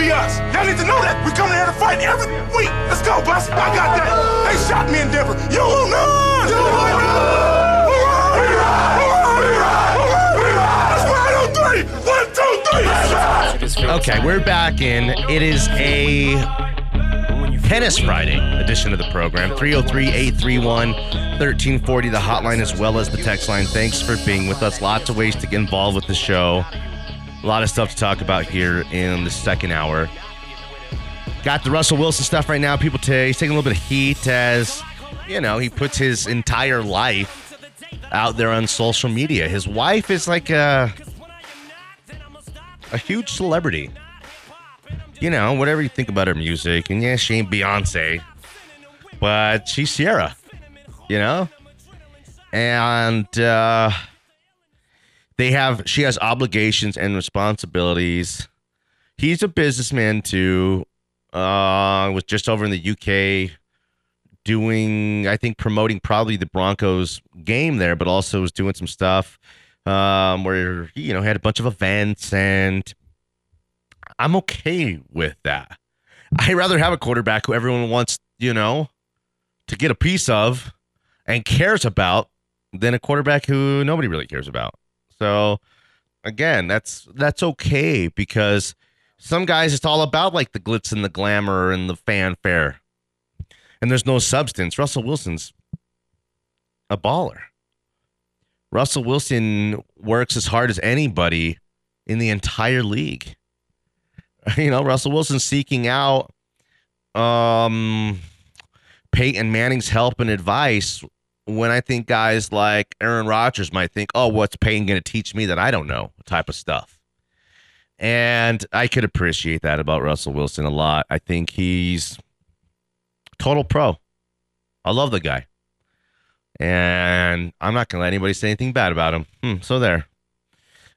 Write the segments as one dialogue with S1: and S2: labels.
S1: be us. Y'all need to know that. We come here to fight every week. Let's go, boss. I got that. They shot me in Denver. You will not. You will not. Let's ride on three. One, two, three.
S2: Okay, we're back in. It is a Tennis Friday edition of the program. 303 831 1340, the hotline as well as the text line. Thanks for being with us. Lots of ways to get involved with the show. A lot of stuff to talk about here in the second hour. Got the Russell Wilson stuff right now. People today, he's taking a little bit of heat as, you know, he puts his entire life out there on social media. His wife is like a, a huge celebrity. You know, whatever you think about her music, and yeah, she ain't Beyonce, but she's Ciara, you know? And uh they have she has obligations and responsibilities. He's a businessman too. Uh was just over in the UK doing I think promoting probably the Broncos game there, but also was doing some stuff um where you know had a bunch of events and I'm okay with that. I'd rather have a quarterback who everyone wants, you know, to get a piece of and cares about than a quarterback who nobody really cares about. So again, that's that's okay because some guys it's all about like the glitz and the glamour and the fanfare. And there's no substance. Russell Wilson's a baller. Russell Wilson works as hard as anybody in the entire league. You know, Russell Wilson's seeking out um Peyton Manning's help and advice when I think guys like Aaron Rodgers might think, oh, what's Peyton going to teach me that I don't know type of stuff. And I could appreciate that about Russell Wilson a lot. I think he's total pro. I love the guy. And I'm not going to let anybody say anything bad about him. Hmm, so there.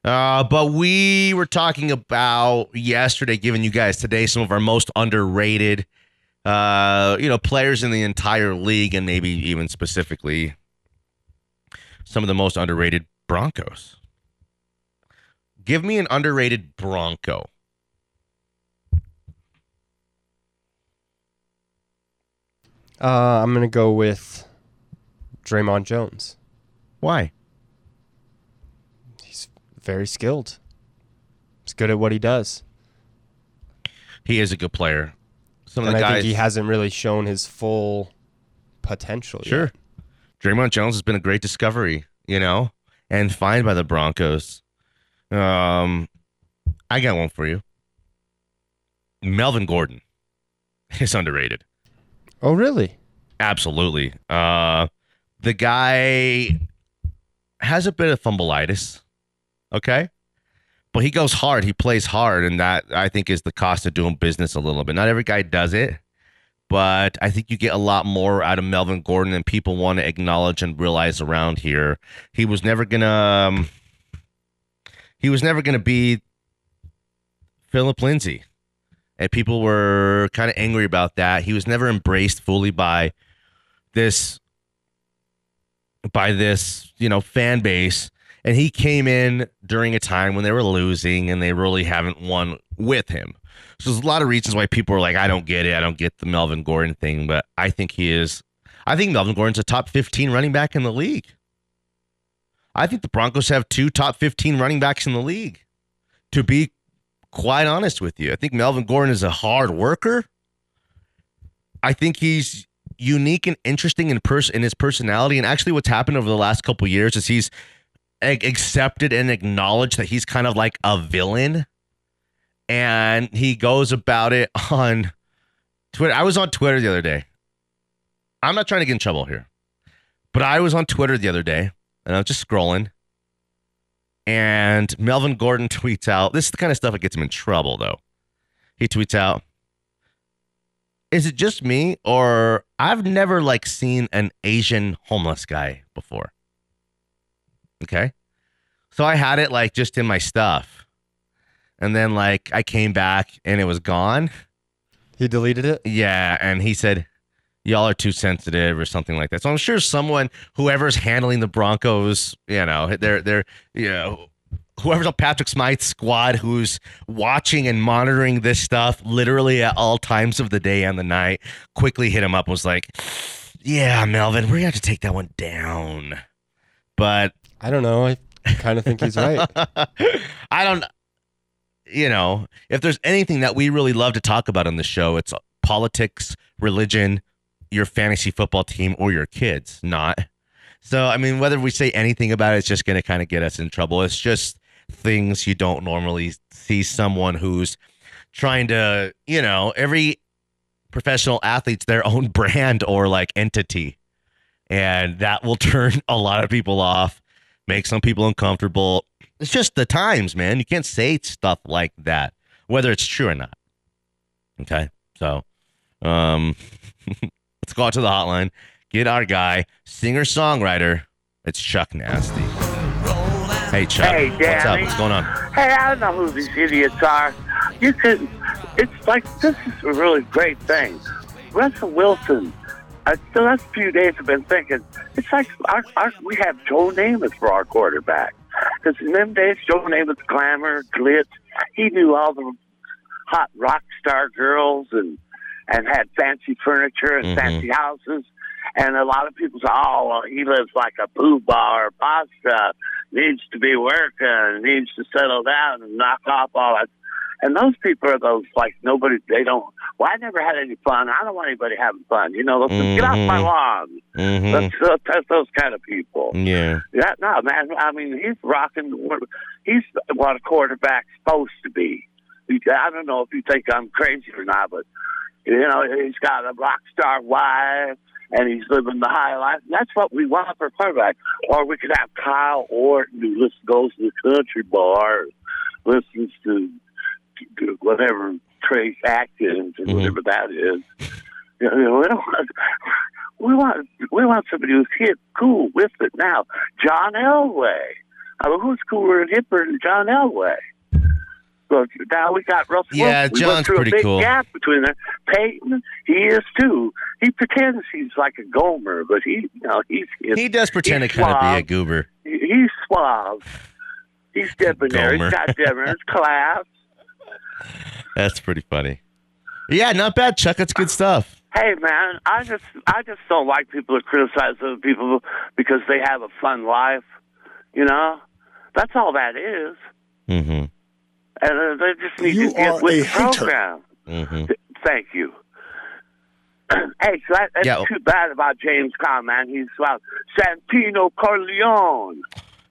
S2: Uh, but we were talking about yesterday, giving you guys today some of our most underrated uh, you know, players in the entire league and maybe even specifically some of the most underrated Broncos. Give me an underrated Bronco.
S3: Uh, I'm gonna go with Dre'Mont Jones.
S2: Why?
S3: He's very skilled. He's good at what he does.
S2: He is a good player. Some of
S3: and
S2: the
S3: I
S2: guys.
S3: think he hasn't really shown his full potential yet.
S2: Sure. Dre'Mont Jones has been a great discovery, you know, and fined by the Broncos. Um, I got one for you. Melvin Gordon is underrated.
S3: Oh, really?
S2: Absolutely. Uh, the guy has a bit of fumbleitis. Okay. But he goes hard. He plays hard. And that, I think, is the cost of doing business a little bit. Not every guy does it. But I think you get a lot more out of Melvin Gordon than people want to acknowledge and realize around here. He was never to. Um, he was never to be Phillip Lindsay. And people were kind of angry about that. He was never embraced fully by this by this, you know, fan base. And he came in during a time when they were losing and they really haven't won with him. So there's a lot of reasons why people are like, I don't get it. I don't get the Melvin Gordon thing. But I think he is I think Melvin Gordon's a top 15 running back in the league. I think the Broncos have two top 15 running backs in the league. To be quite honest with you, I think Melvin Gordon is a hard worker. I think he's unique and interesting in person in his personality. And actually, what's happened over the last couple years is he's accepted and acknowledged that he's kind of like a villain, and he goes about it on Twitter. I was on Twitter the other day. I'm not trying to get in trouble here, but I was on Twitter the other day and I was just scrolling. And Melvin Gordon tweets out this is the kind of stuff that gets him in trouble, though. He tweets out, Is it just me, or I've never like seen an Asian homeless guy before? Okay. So I had it like just in my stuff. And then like I came back and it was gone.
S3: He deleted it.
S2: Yeah, and he said, "Y'all are too sensitive" or something like that. So I'm sure someone, whoever's handling the Broncos, you know, they're they're you know whoever's on Patrick Smyth's squad who's watching and monitoring this stuff literally at all times of the day and the night quickly hit him up and was like, Yeah, Melvin, we're gonna have to take that one down. But
S3: I don't know. I kind of think he's right.
S2: I don't you know, if there's anything that we really love to talk about on the show, it's politics, religion, your fantasy football team, or your kids, not. So, I mean, whether we say anything about it, it's just going to kind of get us in trouble. It's just things you don't normally see someone who's trying to, you know, every professional athlete's their own brand or like entity. And that will turn a lot of people off, make some people uncomfortable. It's just the times, man. You can't say stuff like that, whether it's true or not. Okay. So, um, let's go out to the hotline. Get our guy, singer songwriter. It's Chuck Nasty. Hey Chuck.
S4: Hey,
S2: What's up?
S4: Danny.
S2: What's going on?
S4: Hey, I don't know who these idiots are. You could. It's like this is a really great thing. Russell Wilson. I, the last few days I've been thinking it's like our, our, we have Joe Namath for our quarterback. Because in them days, Joe Namath, glamour, glitz. He knew all the hot rock star girls and and had fancy furniture and
S2: Mhm.
S4: fancy houses. And a lot of people say, "Oh, well, he lives like a poobah or a pasta. Needs to be working. Needs to settle down and knock off all that." And those people are those like nobody. They don't. Well, I never had any fun. I don't want anybody having fun. You know, those, get off my
S2: Mhm.
S4: lawn.
S2: Mm-hmm.
S4: That's, that's those kind of people.
S2: Yeah.
S4: Yeah, no, man. I mean, he's rocking. He's what a quarterback's supposed to be. I don't know if you think I'm crazy or not, but you know, he's got a rock star wife and he's living the high life. That's what we want for a quarterback. Or we could have Kyle Orton who goes to the country bar, listens to, to whatever Trace Atkins and
S2: Mhm.
S4: whatever that is. You know, we want. We want we want somebody who's hip, cool with it now. John Elway. I mean, who's cooler and hipper than John Elway? So now we got Russell.
S2: Yeah,
S4: Wilson. we
S2: John's
S4: went through
S2: pretty
S4: a big
S2: cool.
S4: gap between them. Peyton, he is too. He pretends he's like a Gomer, but he, you know, he's hip.
S2: He does pretend to
S4: he's
S2: kind of be a goober.
S4: He- he's suave. He's debonair.
S2: Gomer.
S4: He's got debonair. class.
S2: That's pretty funny. Yeah, not bad, Chuck. That's good stuff.
S4: Hey man, I just I just don't like people that criticize other people because they have a fun life. You know, that's all that is.
S2: Mm-hmm.
S4: And uh, they just need
S1: You
S4: to get with the
S1: hater.
S4: program.
S2: Mm-hmm.
S4: Thank you. hey, so that, that's
S2: Yeah.
S4: too bad about James Caan, man. He's about Santino Corleone.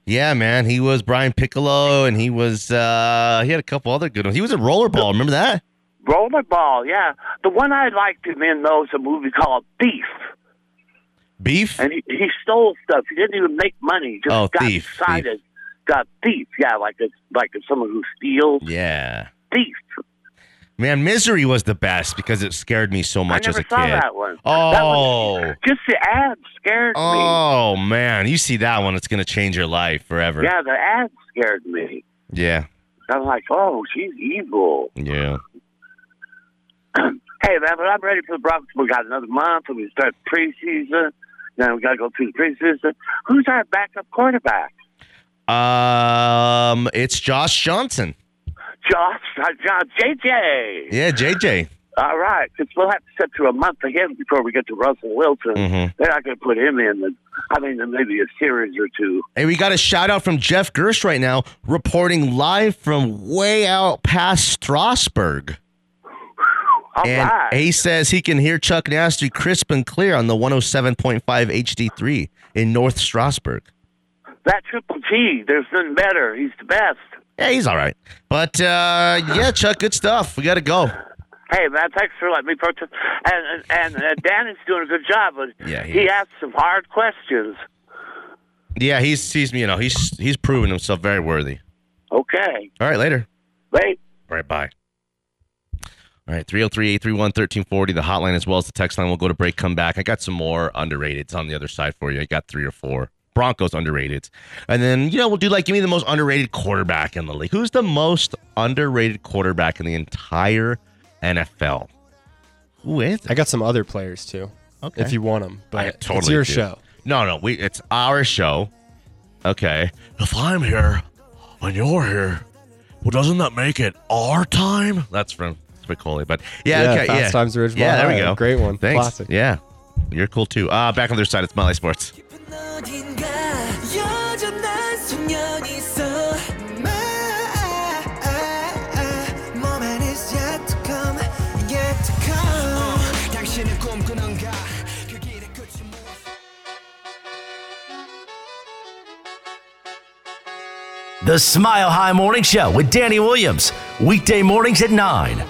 S2: Yeah, man. He was Brian Piccolo, and he was uh he had a couple other good ones. He was a rollerball. Remember that?
S4: Rollerball, yeah. The one I liked him in, though, is a movie called Thief.
S2: Beef.
S4: And he, he stole stuff. He didn't even make money. He just
S2: Oh,
S4: got
S2: thief,
S4: excited. Got thief, yeah, like a, like a, someone who steals.
S2: Yeah.
S4: Thief.
S2: Man, Misery was the best because it scared me so much
S4: I
S2: as
S4: never
S2: a
S4: saw
S2: kid.
S4: that one. That
S2: Oh.
S4: one, just the ad scared me.
S2: Oh man, you see that one? It's gonna change your life forever.
S4: Yeah, the ad scared me.
S2: Yeah.
S4: I'm like, oh, she's evil.
S2: Yeah.
S4: hey, man, but I'm ready for the Broncos. We got another month, and we start preseason. Then we got to go through the preseason. Who's our backup quarterback?
S2: Um, it's Josh Johnson.
S4: Josh, uh, John, JJ.
S2: Yeah, JJ.
S4: All right, because we'll have to set to a month again before we get to Russell Wilson.
S2: Mhm.
S4: They're not going to put him in. I mean, maybe a series or two.
S2: Hey, we got a shout out from Jeff Gerst right now, reporting live from way out past Strasburg.
S4: All
S2: and
S4: right.
S2: he says he can hear Chuck Nasty crisp and clear on the 107.5 HD3 in North Strasburg.
S4: that Triple G, there's nothing better. He's the best.
S2: Yeah, he's all right. But uh, yeah, Chuck, good stuff. We got to go.
S4: Hey, man, thanks for letting me protest. And and, and uh, Danny's doing a good job, but
S2: Yeah, he
S4: he asked some hard questions.
S2: Yeah, he's he's you know he's he's proven himself very worthy.
S4: Okay,
S2: All right, later.
S4: wait.
S2: All right, bye. All right, 303 831 1340, the hotline as well as the text line. We'll go to break, come back. I got some more underrateds on the other side for you. I got three or four. Broncos underrated. And then, you know, we'll do like, give me the most underrated quarterback in the league. Who's the most underrated quarterback in the entire NFL? Who is it?
S3: I got some other players too,
S2: Okay.
S3: if you want them. But
S2: I
S3: it's
S2: totally
S3: your
S2: do.
S3: show.
S2: No, no, we it's our show. Okay. If I'm here, and you're here, well, doesn't that make it our time? That's from Spicoli. But yeah,
S3: Yeah,
S2: okay,
S3: Fast
S2: yeah.
S3: Times Ridgemont
S2: Yeah, there we go.
S3: Great one.
S2: Thanks.
S3: Classic.
S2: Yeah, you're cool too. Uh, back on the other side, it's Molly Sports.
S5: 어딘가 여전한 소년이 있어 My moment is yet to come Yet to come 당신은 꿈꾸는가 그 길의 끝이 무엇
S6: The Smile High Morning Show with Danny Williams. Weekday mornings at 9.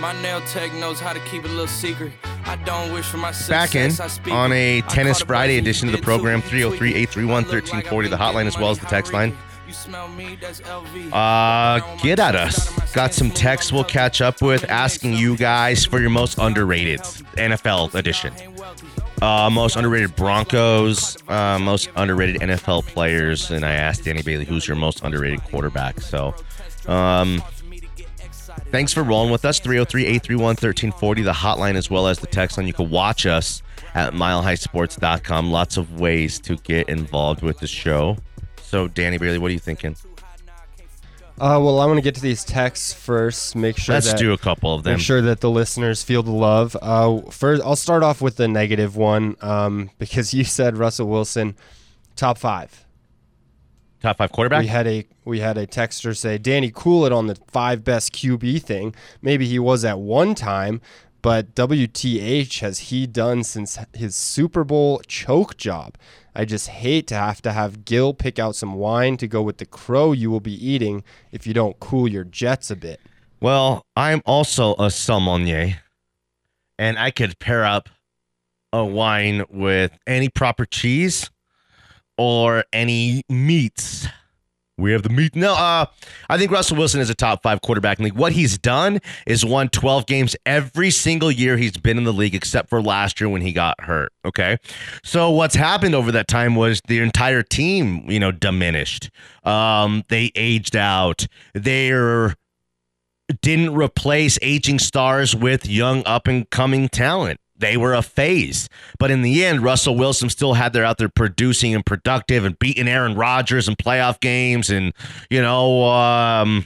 S7: My nail tech knows how to keep it a little secret. I don't wish for my
S2: Back in
S7: success, I speak
S2: on a Tennis Friday edition of the program,
S7: too.
S2: 303 831 1340, the hotline as well as the text line.
S7: You smell me, that's LV.
S2: Uh, get at us. Got some texts we'll catch up with asking you guys for your most underrated NFL edition. Uh, most underrated Broncos, uh, most underrated NFL players, and I asked Danny Bailey who's your most underrated quarterback. So, um, thanks for rolling with us. 303 831 1340, the hotline as well as the text line. You can watch us at milehighsports.com. Lots of ways to get involved with the show. So, Danny Bailey, what are you thinking?
S3: Uh, well, I want to get to these texts first. Make sure
S2: Let's
S3: that,
S2: do a couple of them.
S3: Make sure that the listeners feel the love. Uh, first, I'll start off with the negative one um, because you said Russell Wilson, top five.
S2: Top five quarterback?
S3: We had a we had a texter say, "Danny, cool it on the five best QB thing. Maybe he was at one time, but WTH has he done since his Super Bowl choke job? I just hate to have to have Gil pick out some wine to go with the crow you will be eating if you don't cool your jets a bit."
S2: Well, I'm also a sommelier, and I could pair up a wine with any proper cheese or any meats. We have the meat. No, uh, I think Russell Wilson is a top five quarterback in the league. What he's done is won 12 games every single year he's been in the league, except for last year when he got hurt. Okay. So what's happened over that time was the entire team, you know, diminished. Um, they aged out. They're didn't replace aging stars with young up and coming talent. They were a phase. But in the end, Russell Wilson still had their out there producing and productive and beating Aaron Rodgers in playoff games. And, you know, um,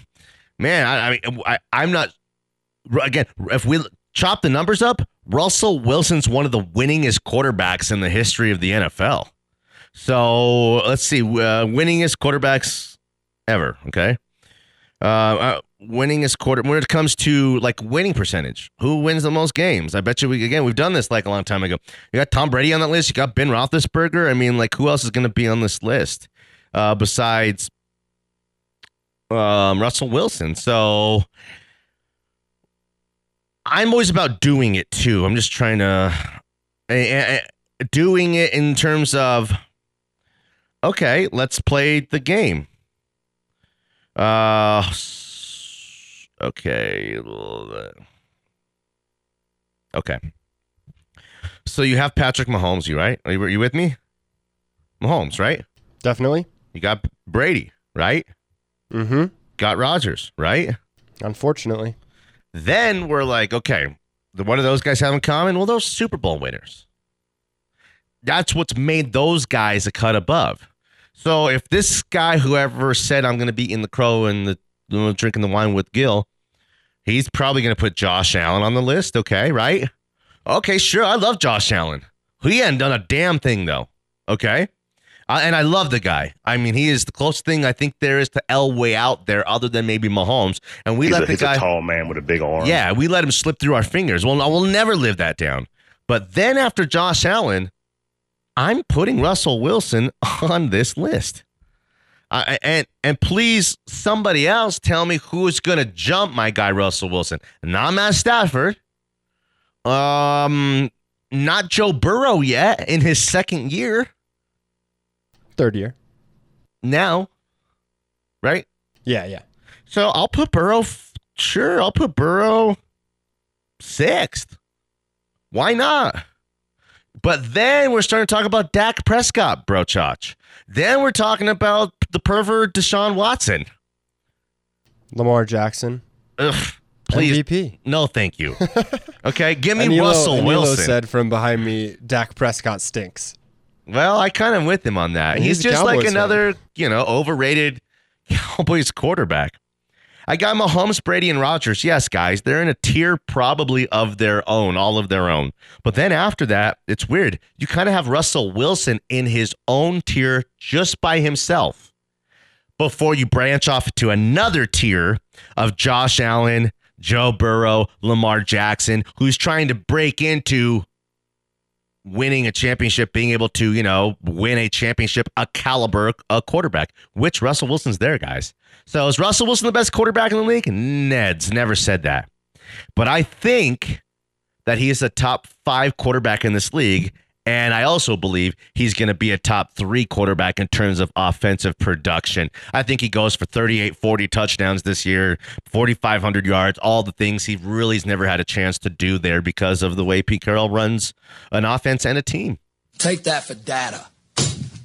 S2: man, I, I mean, I, I'm not, again, if we chop the numbers up, Russell Wilson's one of the winningest quarterbacks in the history of the NFL. So let's see, uh, winningest quarterbacks ever. Okay. Uh, uh, winningest quarter when it comes to like winning percentage. Who wins the most games? I bet you we again we've done this like a long time ago. You got Tom Brady on that list. You got Ben Roethlisberger. I mean, like who else is going to be on this list uh, besides um, Russell Wilson? So I'm always about doing it too. I'm just trying to eh, eh, doing it in terms of okay, let's play the game. Uh, okay. Okay. So you have Patrick Mahomes, you right? Are you, are you with me? Mahomes, right?
S3: Definitely.
S2: You got Brady, right?
S3: Mm-hmm.
S2: Got Rodgers, right?
S3: Unfortunately.
S2: Then we're like, okay, the, what do those guys have in common? Well, those Super Bowl winners. That's what's made those guys a cut above. So if this guy, whoever said I'm going to be in the crow and the drinking the wine with Gil, he's probably going to put Josh Allen on the list. Okay, right? Okay, sure. I love Josh Allen. He hadn't done a damn thing though. Okay. Uh, and I love the guy. I mean, he is the closest thing I think there is to Elway out there, other than maybe Mahomes. And we
S8: He's,
S2: let
S8: a,
S2: the
S8: he's
S2: guy.
S8: a tall man with a big arm.
S2: Yeah, we let him slip through our fingers. Well, I will never live that down. But then after Josh Allen, I'm putting Russell Wilson on this list. Uh, and and please, somebody else tell me who's going to jump my guy Russell Wilson. Not Matt Stafford. Um, not Joe Burrow yet in his second year.
S3: Third year.
S2: Now, right?
S3: Yeah, yeah.
S2: So I'll put Burrow. f- Sure, I'll put Burrow sixth. Why not? But then we're starting to talk about Dak Prescott, bro, Chach. Then we're talking about the pervert Deshaun Watson.
S3: Lamar Jackson.
S2: Ugh, please,
S3: MVP.
S2: no, thank you. Okay, give me
S3: Anilo-
S2: Russell
S3: Anilo
S2: Wilson.
S3: said from behind me, Dak Prescott stinks.
S2: Well, I kind of am with him on that.
S3: He's
S2: He's,
S3: a
S2: just like
S3: Cowboys fan.
S2: another, you know, overrated Cowboys quarterback. I got Mahomes, Brady, and Rodgers. Yes, guys, they're in a tier probably of their own, all of their own. But then after that, it's weird. You kind of have Russell Wilson in his own tier just by himself before you branch off to another tier of Josh Allen, Joe Burrow, Lamar Jackson, who's trying to break into winning a championship, being able to, you know, win a championship, a caliber, a quarterback, which Russell Wilson's there, guys. So is Russell Wilson the best quarterback in the league? Ned's never said that. But I think that he is a top five quarterback in this league. And I also believe he's going to be a top three quarterback in terms of offensive production. I think he goes for 38, 40 touchdowns this year, 4,500 yards, all the things he really's never had a chance to do there because of the way Pete Carroll runs an offense and a team.
S8: Take that for data.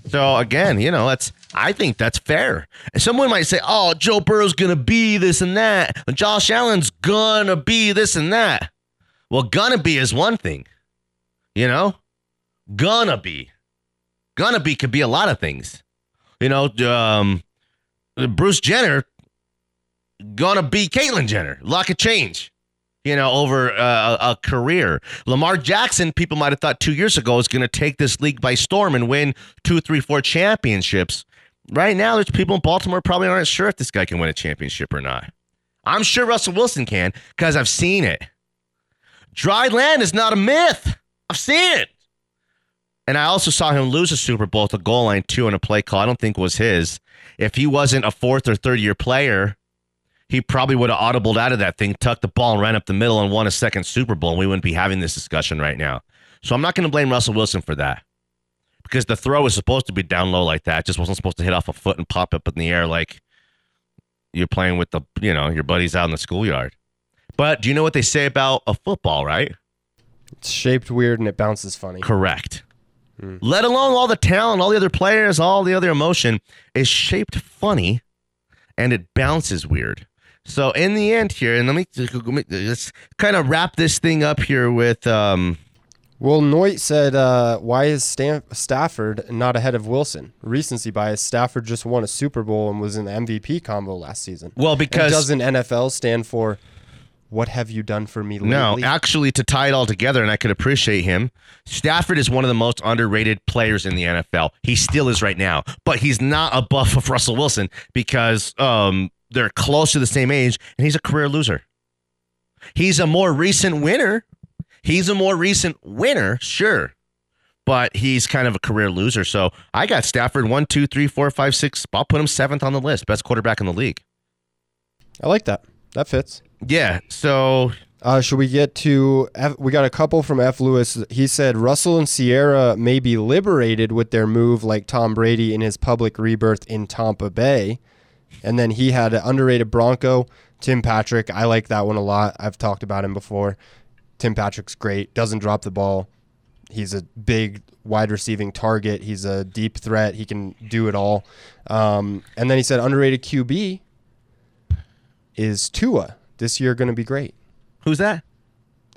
S2: So again, you know, that's I think that's fair. And someone might say, "Oh, Joe Burrow's gonna be this and that, and Josh Allen's gonna be this and that." Well, gonna be is one thing, you know. Gonna be, gonna be could be a lot of things, you know. Um, Bruce Jenner gonna be Caitlyn Jenner. A of change you know, over uh, a career. Lamar Jackson, people might have thought two years ago was going to take this league by storm and win two, three, four championships. Right now, there's people in Baltimore probably aren't sure if this guy can win a championship or not. I'm sure Russell Wilson can because I've seen it. Dry land is not a myth. I've seen it. And I also saw him lose a Super Bowl at the goal line, too, in a play call I don't think was his. If he wasn't a fourth or third year player, he probably would have audibled out of that thing, tucked the ball, and ran up the middle and won a second Super Bowl, and we wouldn't be having this discussion right now. So I'm not going to blame Russell Wilson for that because the throw was supposed to be down low like that. It just wasn't supposed to hit off a foot and pop up in the air like you're playing with the, you know, your buddies out in the schoolyard. But do you know what they say about a football, right?
S3: It's shaped weird and it bounces funny.
S2: Correct. Let alone all the talent, all the other players, all the other emotion is shaped funny and it bounces weird. So in the end here, and let me let's kind of wrap this thing up here with um
S3: Well, Noit said, uh, why is Stan- Stafford not ahead of Wilson? Recency bias. Stafford just won a Super Bowl and was in the MVP combo last season.
S2: well
S3: And
S2: because
S3: doesn't NFL stand for what have you done for me lately?
S2: no, actually to tie it all together, and I could appreciate him. Stafford is one of the most underrated players in the NFL. He still is right now, but he's not above of Russell Wilson because um they're close to the same age, and he's a career loser. He's a more recent winner. He's a more recent winner, sure, but he's kind of a career loser. So I got Stafford one, two, three, four, five, six. I'll put him seventh on the list, best quarterback in the league.
S3: I like that. That fits.
S2: Yeah. So
S3: Uh, should we get to? F- we got a couple from F. Lewis. He said Russell and Ciara may be liberated with their move, like Tom Brady in his public rebirth in Tampa Bay. And then he had an underrated Bronco, Tim Patrick. I like that one a lot. I've talked about him before. Tim Patrick's great. Doesn't drop the ball. He's a big wide receiving target. He's a deep threat. He can do it all. Um, and then he said underrated QB is Tua. This year going to be great.
S2: who's that?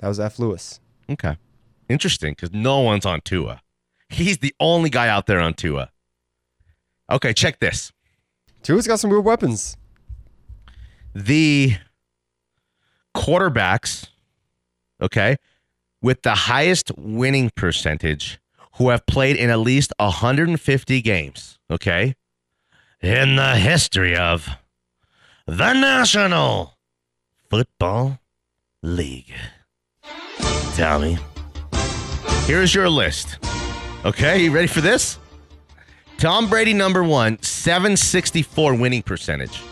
S3: That was F. Lewis.
S2: Okay. Interesting because no one's on Tua. He's the only guy out there on Tua. Okay, check this.
S3: Tua's got some good weapons.
S2: The quarterbacks, okay, with the highest winning percentage who have played in at least 150 games, okay, in the history of the National Football League. Tommy, here's your list. Okay, you ready for this? Tom Brady, number one, 764 winning percentage.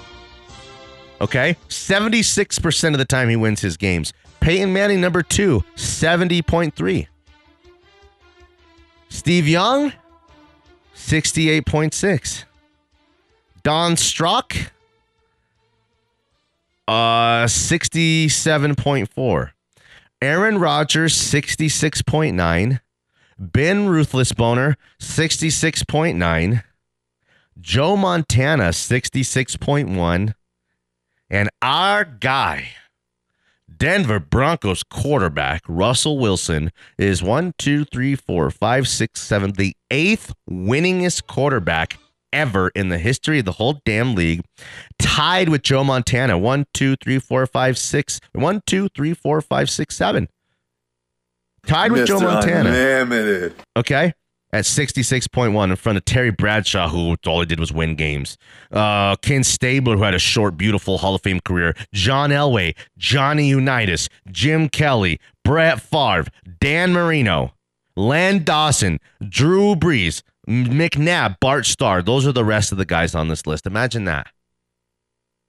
S2: Okay, 76% of the time he wins his games. Peyton Manning, number two, 70.3. Steve Young, 68.6. Don Strock, uh, 67.4. Aaron Rodgers, 66.9. Ben Ruthless Boner, 66.9. Joe Montana, 66.1. And our guy, Denver Broncos quarterback Russell Wilson is one, two, three, four, five, six, seven, the eighth winningest quarterback ever in the history of the whole damn league, tied with Joe Montana. One, two, three, four, five, six. One, two, three, four, five, six, seven. Tied with Joe. Montana.
S9: Unlimited.
S2: Okay. At 66.1 in front of Terry Bradshaw, who all he did was win games. Uh, Ken Stabler, who had a short, beautiful Hall of Fame career. John Elway, Johnny Unitas, Jim Kelly, Brett Favre, Dan Marino, Len Dawson, Drew Brees, McNabb, Bart Starr. Those are the rest of the guys on this list. Imagine that.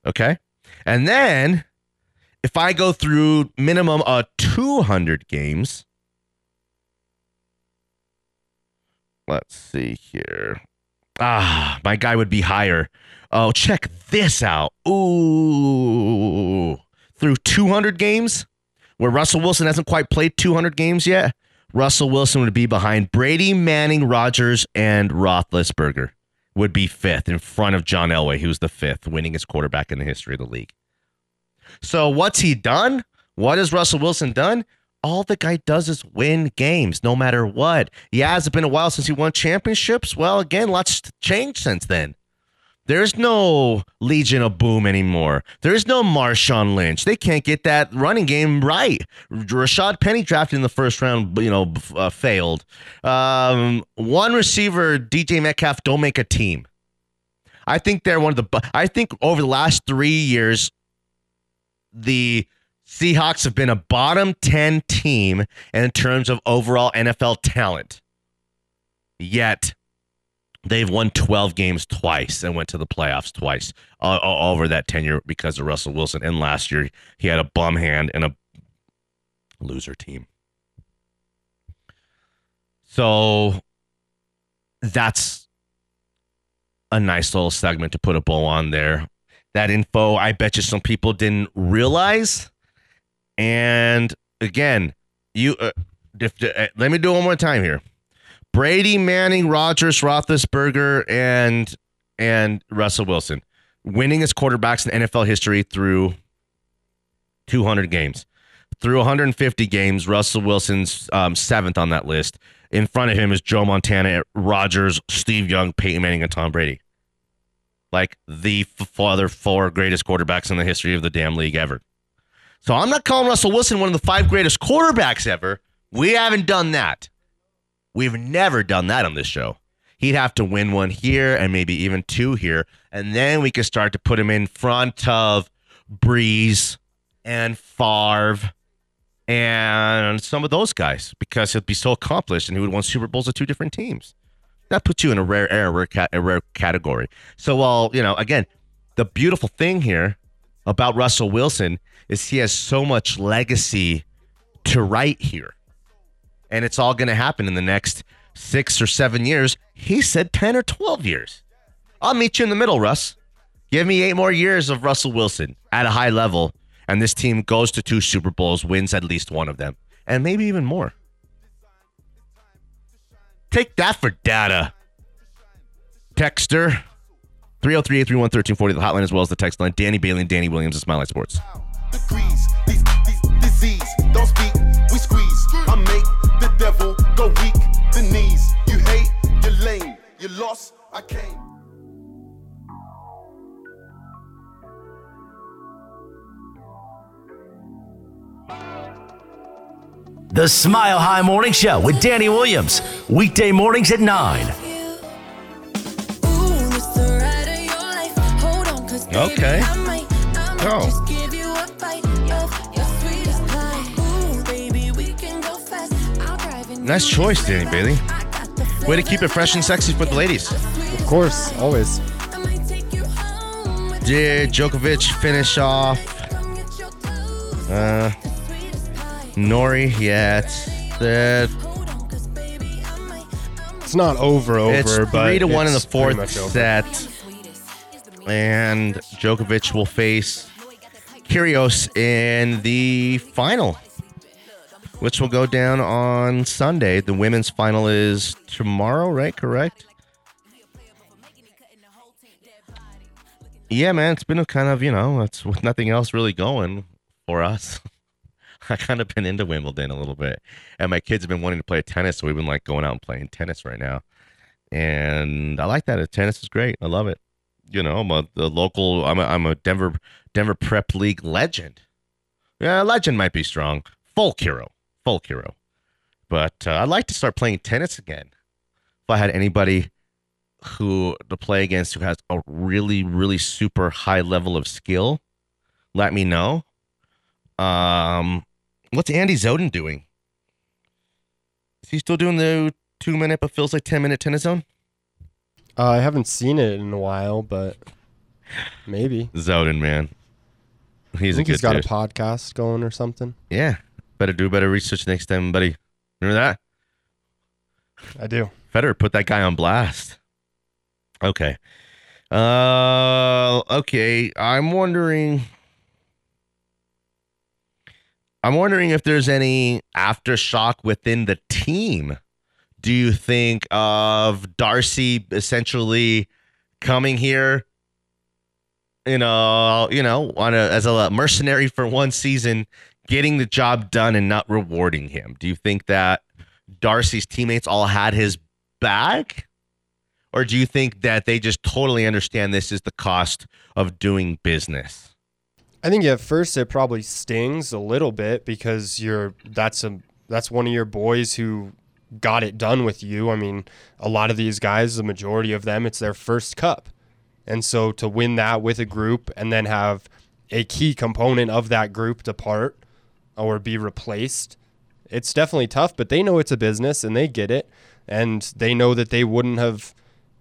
S2: Okay. And then if I go through minimum of 200 games, let's see here. Ah, my guy would be higher. Oh, check this out. Ooh. Through 200 games, where Russell Wilson hasn't quite played 200 games yet, Russell Wilson would be behind Brady, Manning, Rodgers, and Roethlisberger. Would be fifth in front of John Elway, who's the fifth winningest quarterback in the history of the league. So what's he done? What has Russell Wilson done? All the guy does is win games, no matter what. Yeah, has it been a while since he won championships? Well, again, lots changed since then. There's no Legion of Boom anymore. There's no Marshawn Lynch. They can't get that running game right. Rashaad Penny drafted in the first round, you know, uh, failed. Um, one receiver, DJ Metcalf, don't make a team. I think they're one of the. I think over the last three years, the Seahawks have been a bottom 10 team in terms of overall NFL talent. Yet they've won 12 games twice and went to the playoffs twice uh, uh, over that tenure because of Russell Wilson. And last year he had a bum hand and a loser team. So that's a nice little segment to put a bow on there. That info, I bet you some people didn't realize. And again, you uh, if, uh, let me do it one more time here. Brady, Manning, Rodgers, Roethlisberger, and and Russell Wilson, winningest quarterbacks in NFL history through 200 games. Through 150 games, Russell Wilson's um, seventh on that list. In front of him is Joe Montana, Rodgers, Steve Young, Peyton Manning, and Tom Brady. Like the other four greatest quarterbacks in the history of the damn league ever. So I'm not calling Russell Wilson one of the five greatest quarterbacks ever. We haven't done that. We've never done that on this show. He'd have to win one here and maybe even two here. And then we could start to put him in front of Brees and Favre and some of those guys because he'd be so accomplished and he would won Super Bowls with two different teams. That puts you in a rare air, rare, cat, a rare category. So, while, you know, again, the beautiful thing here about Russell Wilson is he has so much legacy to write here. And it's all going to happen in the next six or seven years. He said 10 or 12 years. I'll meet you in the middle, Russ. Give me eight more years of Russell Wilson at a high level, and this team goes to two Super Bowls, wins at least one of them, and maybe even more. Take that for data. Texter 303 831 1340, the hotline as well as the text line. Danny Bailey and Danny Williams of Mile High Sports.
S10: degrees. These, these disease, don't speak, squeeze. I make the devil go weak, the knees. You hate, you're lame, you lost, I came.
S6: The Smile High Morning Show with Danny Williams. Weekday mornings at 9.
S2: Okay.
S5: Oh.
S2: Nice choice, Danny Bailey. Way to keep it fresh and sexy for the ladies.
S3: Of course, always.
S2: Did Djokovic finish off? Uh, Norrie, yeah, it's
S3: It's not over, over,
S2: it's
S3: but
S2: three to one in the
S3: it's pretty much
S2: fourth set, and Djokovic will face Kyrgios in the final, which will go down on Sunday. The women's final is tomorrow, right? Correct. Yeah, man, it's been a kind of you know, it's with nothing else really going for us. I kind of been into Wimbledon a little bit, and my kids have been wanting to play tennis, so we've been like going out and playing tennis right now, and I like that. Tennis is great. I love it. You know, I'm a the local. I'm a, I'm a Denver Denver Prep League legend. Yeah, legend might be strong. Folk hero, folk hero. But uh, I'd like to start playing tennis again. If I had anybody who to play against who has a really, really super high level of skill, let me know. Um, what's Andy Zoden doing? Is he still doing the two minute but feels like ten minute tennis zone?
S3: Uh, I haven't seen it in a while, but maybe.
S2: Zoden, man, he's
S3: I think
S2: a good
S3: he's got
S2: dude.
S3: a podcast going or something.
S2: yeah, better do better research next time, buddy. Remember that?
S3: I do.
S2: Federer put that guy on blast. Okay. Uh okay. I'm wondering I'm wondering if there's any aftershock within the team. Do you think of Darcy essentially coming here you know, you know, on a as a mercenary for one season, getting the job done and not rewarding him? Do you think that Darcy's teammates all had his back? Or do you think that they just totally understand this is the cost of doing business?
S3: I think at first it probably stings a little bit because you're that's a that's one of your boys who got it done with you. I mean, a lot of these guys, the majority of them, it's their first cup. And so to win that with a group and then have a key component of that group depart or be replaced, it's definitely tough, but they know it's a business and they get it. And they know that they wouldn't have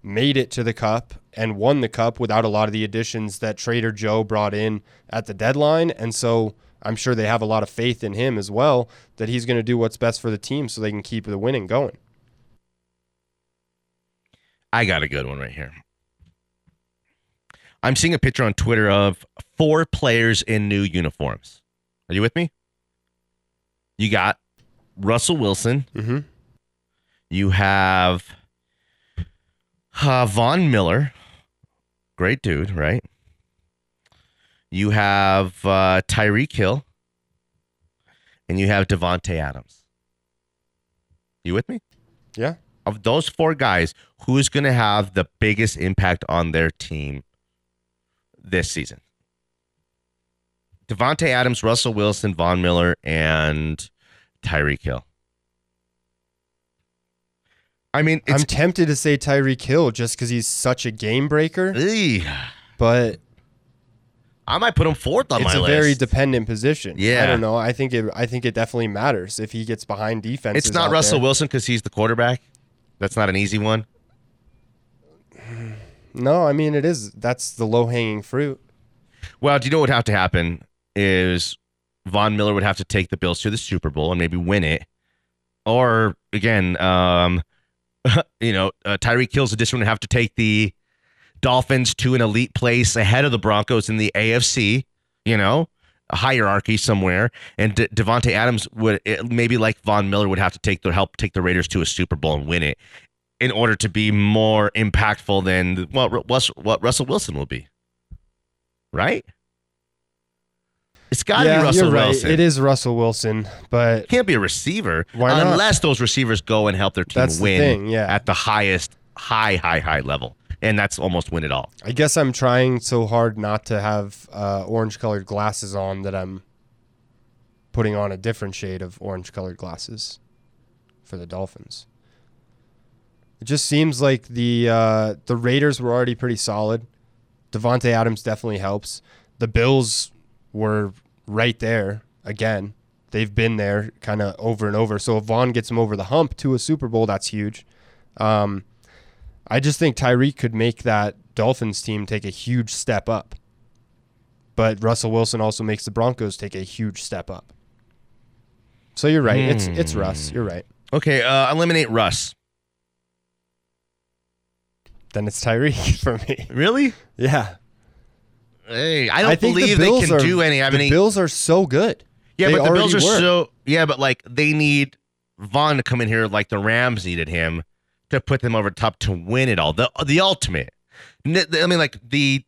S3: made it to the cup and won the cup without a lot of the additions that Trader Joe brought in at the deadline. And so I'm sure they have a lot of faith in him as well that he's going to do what's best for the team so they can keep the winning going.
S2: I got a good one right here. I'm seeing a picture on Twitter of four players in new uniforms. Are you with me? You got Russell Wilson.
S3: Mm-hmm.
S2: You have uh, Von Miller. Great dude, right? You have uh, Tyreek Hill. And you have Davante Adams. You with me?
S3: Yeah.
S2: Of those four guys, who's going to have the biggest impact on their team this season? Davante Adams, Russell Wilson, Von Miller, and Tyreek Hill. I mean, it's
S3: I'm tempted to say Tyreek Hill just because he's such a game breaker,
S2: Eey.
S3: but
S2: I might put him fourth on my list.
S3: it's
S2: my
S3: a
S2: list.
S3: very dependent position.
S2: Yeah.
S3: I don't know. I think it. I think it definitely matters if he gets behind defense.
S2: it's not Russell Wilson because he's the quarterback. That's not an easy one.
S3: No, I mean it is. That's the low hanging fruit.
S2: Well, do you know what would have to happen is Von Miller would have to take the Bills to the Super Bowl and maybe win it, or again, um, you know, uh, Tyreek Hill's addition would have to take the Dolphins to an elite place ahead of the Broncos in the AFC. You know, a hierarchy somewhere, and De- Davante Adams would it- maybe like Von Miller would have to take the help take the Raiders to a Super Bowl and win it in order to be more impactful than what, what Russell Wilson will be. Right? It's got to
S3: yeah,
S2: be Russell
S3: you're right.
S2: Wilson.
S3: It is Russell Wilson, but
S2: Can't be a receiver
S3: Why not?
S2: unless those receivers go and help their team
S3: That's the
S2: win
S3: thing, yeah.
S2: at the highest, high, high, high level, and that's almost win it all.
S3: I guess I'm trying so hard not to have uh, orange colored glasses on that I'm putting on a different shade of orange colored glasses for the Dolphins. It just seems like the uh, the Raiders were already pretty solid. Davante Adams definitely helps. The Bills were right there again. They've been there kind of over and over. So if Von gets him over the hump to a Super Bowl, that's huge. Um, I just think Tyreek could make that Dolphins team take a huge step up. But Russell Wilson also makes the Broncos take a huge step up. So you're right. It's it's Russ. You're right.
S2: Okay, uh, eliminate Russ.
S3: Then it's Tyreek for me.
S2: Really?
S3: Yeah.
S2: Hey, I don't
S3: the
S2: believe they can
S3: are-
S2: do any. I
S3: the
S2: mean,
S3: Bills are so good.
S2: yeah,
S3: They
S2: but the Bills are
S3: were.
S2: so yeah, but like they need Von to come in here like the Rams needed him to put them over top to win it all. The the ultimate. I mean, like the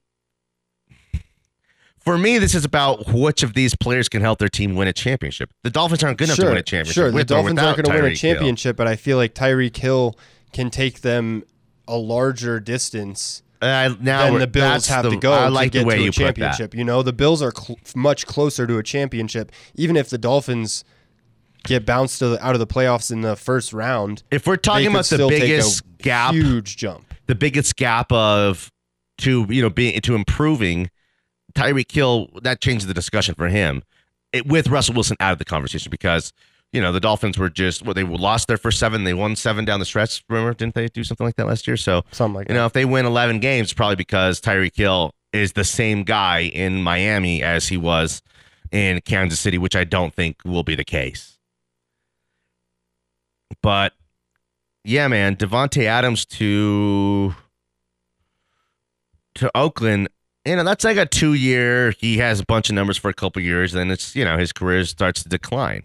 S2: For me, this is about which of these players can help their team win a championship. The Dolphins aren't good enough
S3: sure,
S2: to win a championship.
S3: Sure, the Dolphins aren't going to win a
S2: Tyreek Hill.
S3: championship, but I feel like Tyreek Hill can take them a larger distance
S2: Uh, now we're-
S3: the Bills have
S2: the-
S3: to go
S2: I like
S3: to get
S2: the way
S3: to a
S2: you put that.
S3: championship. You know, the Bills are cl- much closer to a championship, even if the Dolphins get bounced to the, out of the playoffs in the first round.
S2: If we're talking about the
S3: still take a
S2: biggest gap,
S3: huge jump.
S2: the biggest gap of to you know being to improving, Tyreek Hill that changes the discussion for him. It, with Russell Wilson out of the conversation because you know the Dolphins were just well they lost their first seven, they won seven down the stretch. Remember, didn't they do something like that last year? So
S3: Something like
S2: you know if they win eleven games, probably because Tyreek Hill is the same guy in Miami as he was in Kansas City, which I don't think will be the case. But yeah, man, Davante Adams to to Oakland. You know, that's like a two year. He has a bunch of numbers for a couple years, then it's you know his career starts to decline.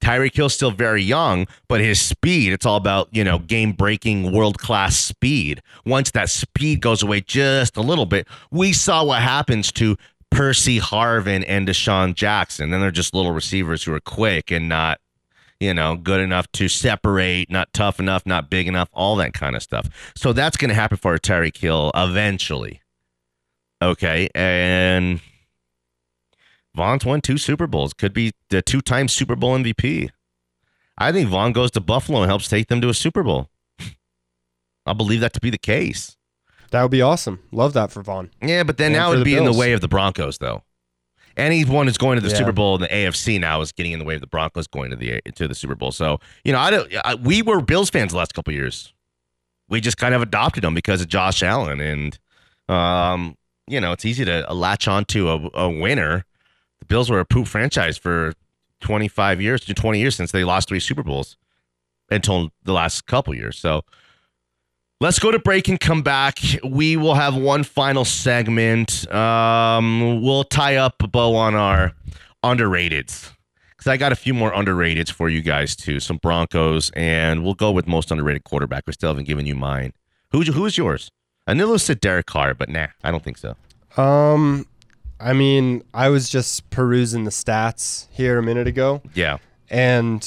S2: Tyreek Hill's still very young, but his speed, it's all about, you know, game breaking world class speed. Once that speed goes away just a little bit, we saw what happens to Percy Harvin and DeSean Jackson. Then they're just little receivers who are quick and not, you know, good enough to separate, not tough enough, not big enough, all that kind of stuff. So that's going to happen for Tyreek Hill eventually. Okay. And Von's won two Super Bowls, could be the two time Super Bowl MVP. I think Von goes to Buffalo and helps take them to a Super Bowl. I'll believe that to be the case.
S3: That would be awesome. Love that for Von.
S2: Yeah, but then
S3: And
S2: now it'd
S3: the
S2: be in the way of the Broncos, though. Anyone who's going to the
S3: Yeah.
S2: Super Bowl in the AFC now is getting in the way of the Broncos going to the to the Super Bowl. So you know, I don't. I, we were Bills fans the last couple of years. We just kind of adopted them because of Josh Allen, and um, you know, it's easy to latch onto a, a winner. Bills were a poop franchise for 25 years to 20 years since they lost three Super Bowls until the last couple years. So let's go to break and come back. We will have one final segment. Um, we'll tie up a bow on our underrateds because I got a few more underrateds for you guys too. Some Broncos, and we'll go with most underrated quarterback. We still haven't given you mine. Who's who's yours? It said Derek Carr, but nah, I don't think so.
S3: Um, I mean, I was just perusing the stats here a minute ago,
S2: Yeah.
S3: and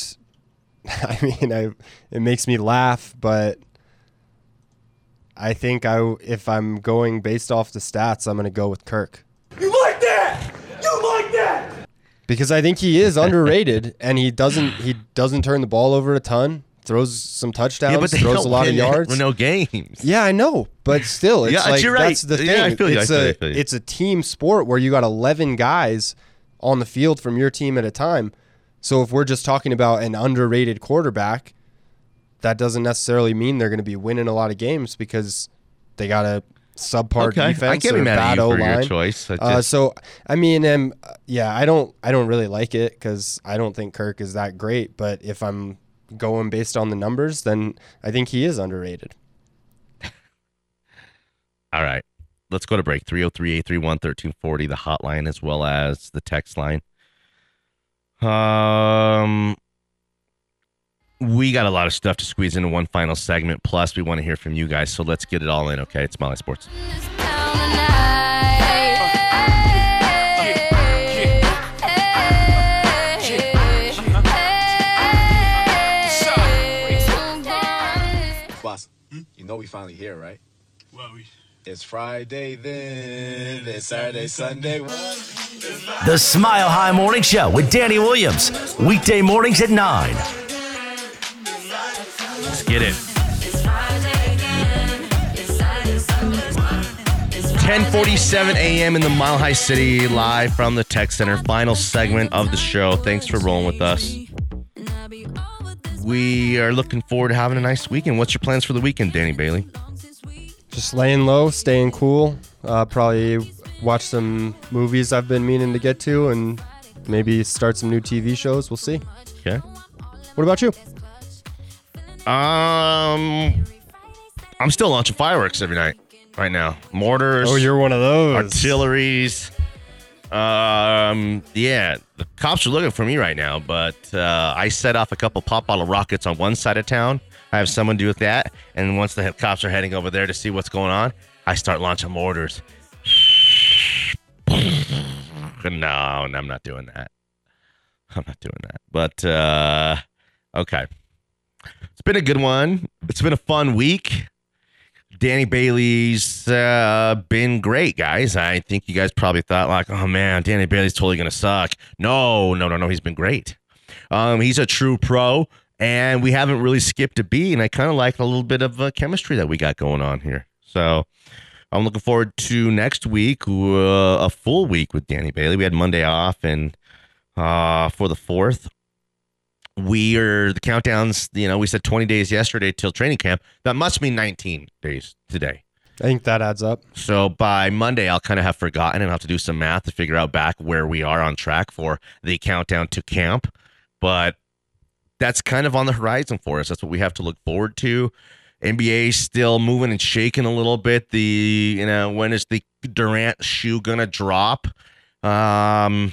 S3: I mean, I it makes me laugh, but I think I if I'm going based off the stats, I'm going to go with Kirk
S1: You like that? You like that?
S3: because I think he is underrated, and he doesn't he doesn't turn the ball over a ton, throws some touchdowns,
S2: yeah, but
S3: throws a lot of yards.
S2: no games.
S3: Yeah, I know, but still, it's
S2: Yeah,
S3: like
S2: you're right.
S3: that's the thing.
S2: Yeah, I feel you, I
S3: It's
S2: feel you,
S3: a
S2: I feel you.
S3: it's a team sport where you got 11 guys on the field from your team at a time. So if we're just talking about an underrated quarterback, that doesn't necessarily mean they're going to be winning a lot of games because they got a subpar
S2: Okay, I
S3: defense
S2: can't be
S3: or
S2: mad at
S3: bad
S2: you
S3: O
S2: for your
S3: line.
S2: choice. I
S3: Uh, so I mean, um, yeah, I don't I don't really like it because I don't think Kirk is that great. But if I'm going based on the numbers, then I think he is underrated.
S2: All right. Let's go to break. 303 831 1340, the hotline as well as the text line. Um, we got a lot of stuff to squeeze into one final segment. Plus, we want to hear from you guys. So let's get it all in, okay? It's Mile High
S9: Sports. You know we finally here, right? Well, we... It's Friday then, it's Saturday, Sunday.
S6: The Smile High Morning Show with Danny Williams. Weekday mornings at 9.
S2: Let's get it. 10:47 a.m. in the Mile High City, live from the Tech Center. Final segment of the show. Thanks for rolling with us. We are looking forward to having a nice weekend. What's your plans for the weekend, Danny Bailey?
S3: Just laying low, staying cool. Uh, probably watch some movies I've been meaning to get to, and maybe start some new TV shows. We'll see.
S2: Okay.
S3: What about you?
S2: Um, I'm still launching fireworks every night right now. Mortars.
S3: Oh, you're one of those.
S2: artilleries. Um, yeah, the cops are looking for me right now, but uh, I set off a couple pop bottle rockets on one side of town. I have someone do that, and once the cops are heading over there to see what's going on, I start launching mortars. no, I'm not doing that. I'm not doing that. But uh okay. It's been a good one. It's been a fun week. Danny Bailey's uh, been great, guys. I think you guys probably thought like, oh man, Danny Bailey's totally gonna suck. No, no, no, no. He's been great. Um, he's a true pro, and we haven't really skipped a beat. And I kind of like a little bit of uh, chemistry that we got going on here. So I'm looking forward to next week, uh, a full week with Danny Bailey. We had Monday off, and uh, for the fourth, we are the countdowns. You know, we said 20 days yesterday till training camp. That must mean 19 days today.
S3: I think that adds up.
S2: So by Monday, I'll kind of have forgotten and have to do some math to figure out back where we are on track for the countdown to camp. But that's kind of on the horizon for us. That's what we have to look forward to. NBA still moving and shaking a little bit. The you know when is the Durant shoe gonna drop? Um,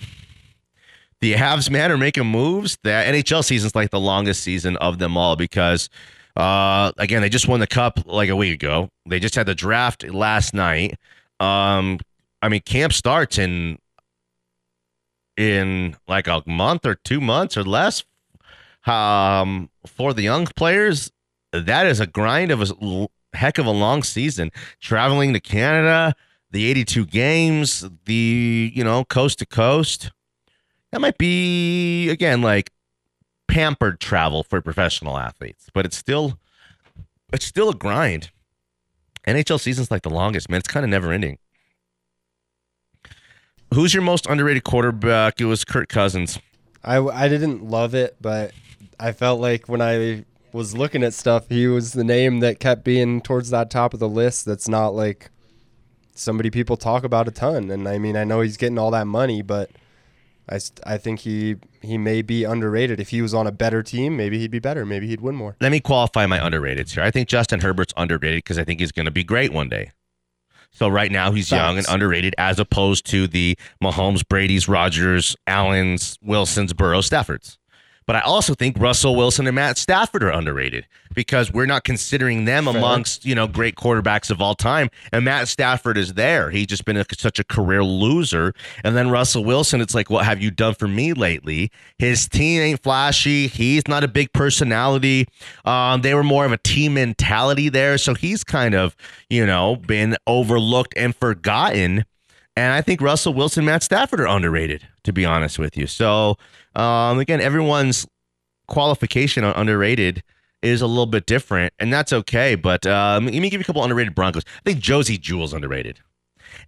S2: the Avs man are making moves. The NHL season's like the longest season of them all because uh again they just won the cup like a week ago. They just had the draft last night. Um I mean camp starts in in like a month or two months or less. Um for the young players, that is a grind of a heck of a long season. Traveling to Canada, the 82 games, the you know, coast to coast that might be again like pampered travel for professional athletes, but it's still it's still a grind. NHL season's like the longest, man. It's kind of never ending. Who's your most underrated quarterback? It was Kirk Cousins.
S3: I, I didn't love it, but I felt like when I was looking at stuff, he was the name that kept being towards that top of the list. That's not like somebody people talk about a ton. And I mean, I know he's getting all that money, but I, I think he he may be underrated. If he was on a better team, maybe he'd be better. Maybe he'd win more.
S2: Let me qualify my underrateds here. I think Justin Herbert's underrated because I think he's going to be great one day. So right now he's young and underrated as opposed to the Mahomes, Brady's, Rodgers, Allens, Wilsons, Burrow, Staffords. But I also think Russell Wilson and Matt Stafford are underrated because we're not considering them
S3: Fair.
S2: amongst, you know, great quarterbacks of all time. And Matt Stafford is there. He's just been a, such a career loser. And then Russell Wilson, it's like, what have you done for me lately? His team ain't flashy. He's not a big personality. Um, they were more of a team mentality there. So he's kind of, you know, been overlooked and forgotten. And I think Russell Wilson, and Matt Stafford are underrated, to be honest with you. So, um, again, everyone's qualification on underrated is a little bit different, and that's okay. But um, let me give you a couple underrated Broncos. I think Josey Jewell's underrated.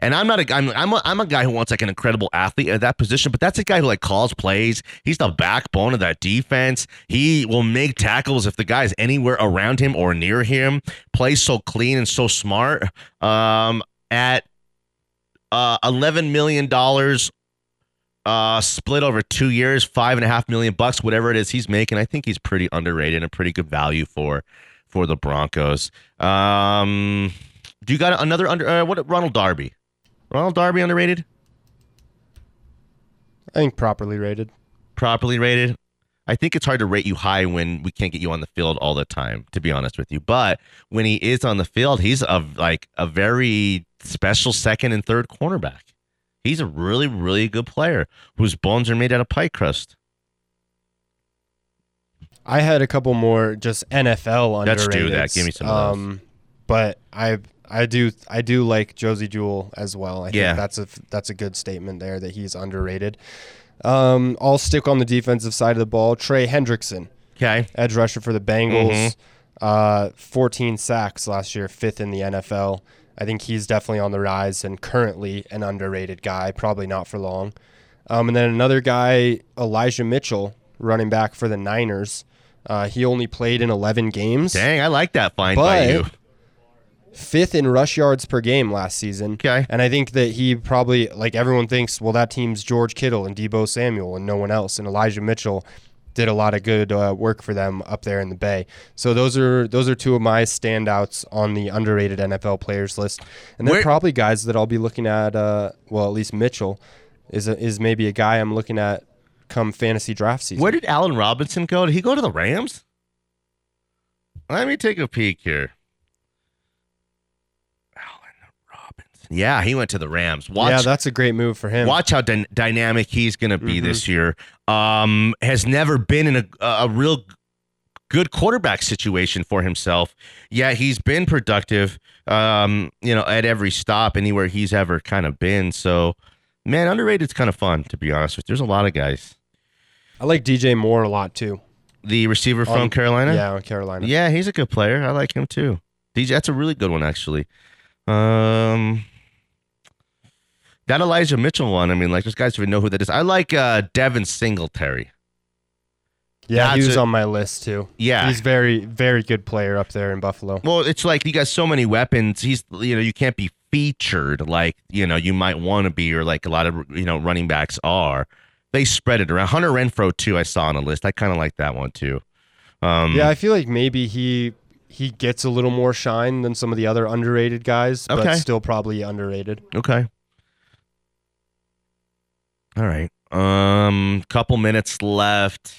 S2: And I'm not a I'm I'm a, I'm a guy who wants like an incredible athlete at that position, but that's a guy who like calls plays. He's the backbone of that defense. He will make tackles if the guy's anywhere around him or near him. Plays so clean and so smart. Um, at uh, eleven million dollars uh split over two years five and a half million bucks whatever it is he's making i think he's pretty underrated and a pretty good value for for the broncos. Um do you got another under uh, what ronald darby? Ronald darby underrated?
S3: I think properly rated.
S2: properly rated? I think it's hard to rate you high when we can't get you on the field all the time to be honest with you. But when he is on the field he's a like a very special second and third cornerback he's a really really good player whose bones are made out of pie crust
S3: I had a couple more just NFL underrated.
S2: Let's
S3: underrated.
S2: do that. Give me some of those.
S3: Um, but I I do I do like Josey Jewell as well. I
S2: Yeah.
S3: think that's a that's a good statement there that he's underrated. Um, I'll stick on the defensive side of the ball. Trey Hendrickson,
S2: okay
S3: edge rusher for the Bengals,
S2: Mhm.
S3: uh, 14 sacks last year, fifth in the NFL. I think he's definitely on the rise and currently an underrated guy. Probably not for long. Um, and then another guy, Elijah Mitchell, running back for the Niners. Uh, he only played in 11 games.
S2: Dang, I like that find by you.
S3: Fifth in rush yards per game last season.
S2: Okay.
S3: And I think that he probably, like everyone thinks, well, that team's George Kittle and Deebo Samuel and no one else. And Elijah Mitchell did a lot of good uh, work for them up there in the Bay. So those are those are two of my standouts on the underrated NFL players list. And they're
S2: Where-
S3: probably guys that I'll be looking at. Uh, well, at least Mitchell is a, is maybe a guy I'm looking at come fantasy draft season.
S2: Where did Allen Robinson go? Did he go to the Rams? Let me take a peek here. Allen Robinson. Yeah, he went to the Rams. Watch,
S3: yeah, that's a great move for him.
S2: watch how dy- dynamic he's going to be this year. Um, has never been in a a real good quarterback situation for himself. Yeah, he's been productive. Um, you know, at every stop, anywhere he's ever kind of been. So, man, underrated's kind of fun to be honest with. you. There's a lot of guys.
S3: I like DJ Moore a lot too.
S2: The receiver from
S3: On-
S2: Carolina.
S3: Yeah, Carolina.
S2: Yeah, he's a good player. I like him too. DJ, that's a really good one actually. Um, that Elijah Mitchell one. I mean, like those guys even know who that is. I like uh, Devin Singletary.
S3: Yeah, he was
S2: a-
S3: on my list too.
S2: Yeah.
S3: he's very, very good player up there in Buffalo.
S2: Well, it's like you got so many weapons. He's you know you can't be featured like you know you might want to be or like a lot of you know running backs are. They spread it around. Hunter Renfrow too. I saw on a list. I kind of like that one too. Um,
S3: Yeah, I feel like maybe he he gets a little more shine than some of the other underrated guys,
S2: Okay.
S3: but still probably underrated.
S2: Okay. All right. Um, couple minutes left.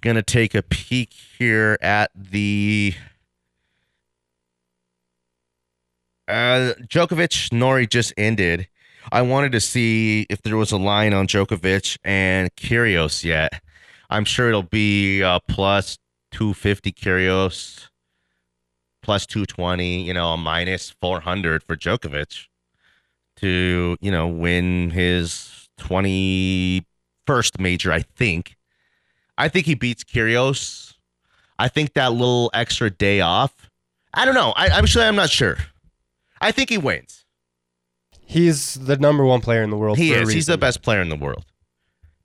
S2: Gonna take a peek here at the uh Djokovic Norrie just ended. I wanted to see if there was a line on Djokovic and Kyrgios yet. I'm sure it'll be uh, plus 250 Kyrgios, plus 220, you know, a minus 400 for Djokovic to, you know, win his 21st major, I think. I think he beats Kyrgios. I think that little extra day off. I don't know. I, am actually, I'm not sure. I think he wins.
S3: He's the number one player in the world.
S2: He is. He's the best player in the world.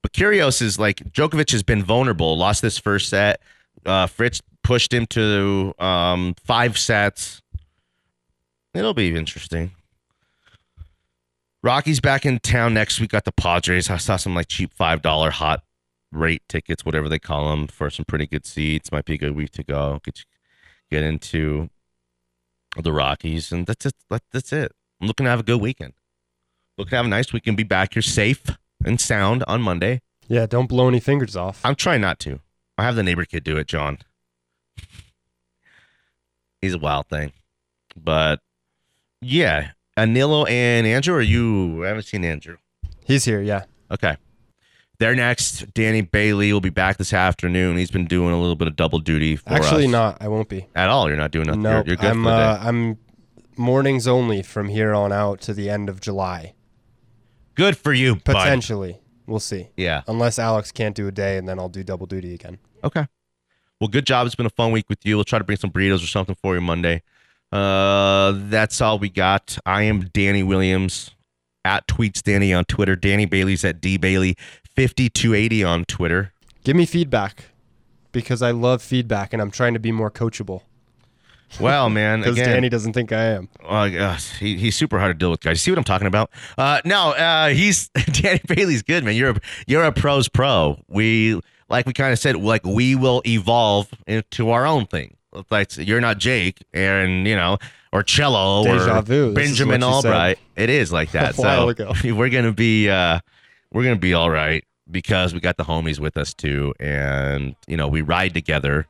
S2: But Kyrgios is like Djokovic has been vulnerable. Lost this first set. Uh, Fritz pushed him to um, five sets. It'll be interesting. Rockies back in town next week. Got the Padres. I saw some like cheap five dollar hot rate tickets, whatever they call them, for some pretty good seats. Might be a good week to go. Get get into the Rockies, and that's it. That- That's it. I'm looking to have a good weekend. Looking to have a nice weekend. Be back here safe and sound on Monday.
S3: Yeah, don't blow any fingers off.
S2: I'm trying not to. I have the neighbor kid do it, John. He's a wild thing. But yeah, Anilo and Andrew, or you? I haven't seen Andrew.
S3: He's here. Yeah.
S2: Okay. They're next. Danny Bailey will be back this afternoon. He's been doing a little bit of double duty for
S3: Actually,
S2: us.
S3: not. I won't be.
S2: At all. You're not doing nothing.
S3: No,
S2: you're, you're good
S3: I'm.
S2: for the day.
S3: Uh, I'm mornings only from here on out to the end of July.
S2: good for you, bud.
S3: Potentially, we'll see.
S2: Yeah.
S3: Unless Alex can't do a day, and then I'll do double duty again.
S2: Okay. Well, good job. It's been a fun week with you. We'll try to bring some burritos or something for you Monday. Uh, that's all we got. I am Danny Williams at Tweets Danny on Twitter. Danny Bailey's at D Bailey fifty two eighty on Twitter.
S3: Give me feedback because I love feedback, and I'm trying to be more coachable.
S2: Well, man,
S3: Because Danny doesn't think I am.
S2: Uh, gosh, he, he's super hard to deal with, guys. See what I'm talking about? Uh, no, uh, he's Danny Bailey's good, man. You're a you're a pros pro. We like we kind of said, like we will evolve into our own thing. Like you're not Jake, and you know, or Cello,
S3: Deja
S2: or
S3: vu.
S2: Benjamin
S3: you said
S2: Albright. It is like that. So
S3: ago.
S2: we're gonna be uh, we're gonna be all right because we got the homies with us too, and you know, we ride together.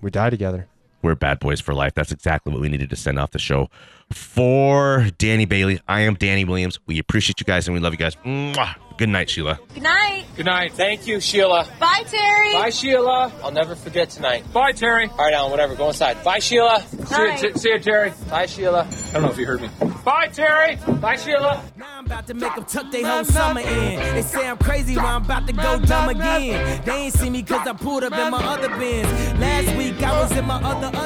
S3: We die together.
S2: We're bad boys for life. That's exactly what we needed to send off the show for Danny Bailey. I am Danny Williams. We appreciate you guys and we love you guys. Mwah. Good night, Sheila.
S11: Good night.
S12: Good night. Thank you, Sheila.
S11: Bye, Terry.
S12: Bye, Sheila. I'll never forget tonight. Bye, Terry. All right, Alan, whatever. Go inside. Bye, Sheila. See you, T- see you, Terry. Bye, Sheila. I don't know if you heard me. Bye, Terry. Bye, Sheila.
S5: Now I'm about to make them tuck their whole summer in. They say I'm crazy, but I'm about to go dumb again. They ain't see me cause I pulled up in my other bins. Last week I was in my other oh,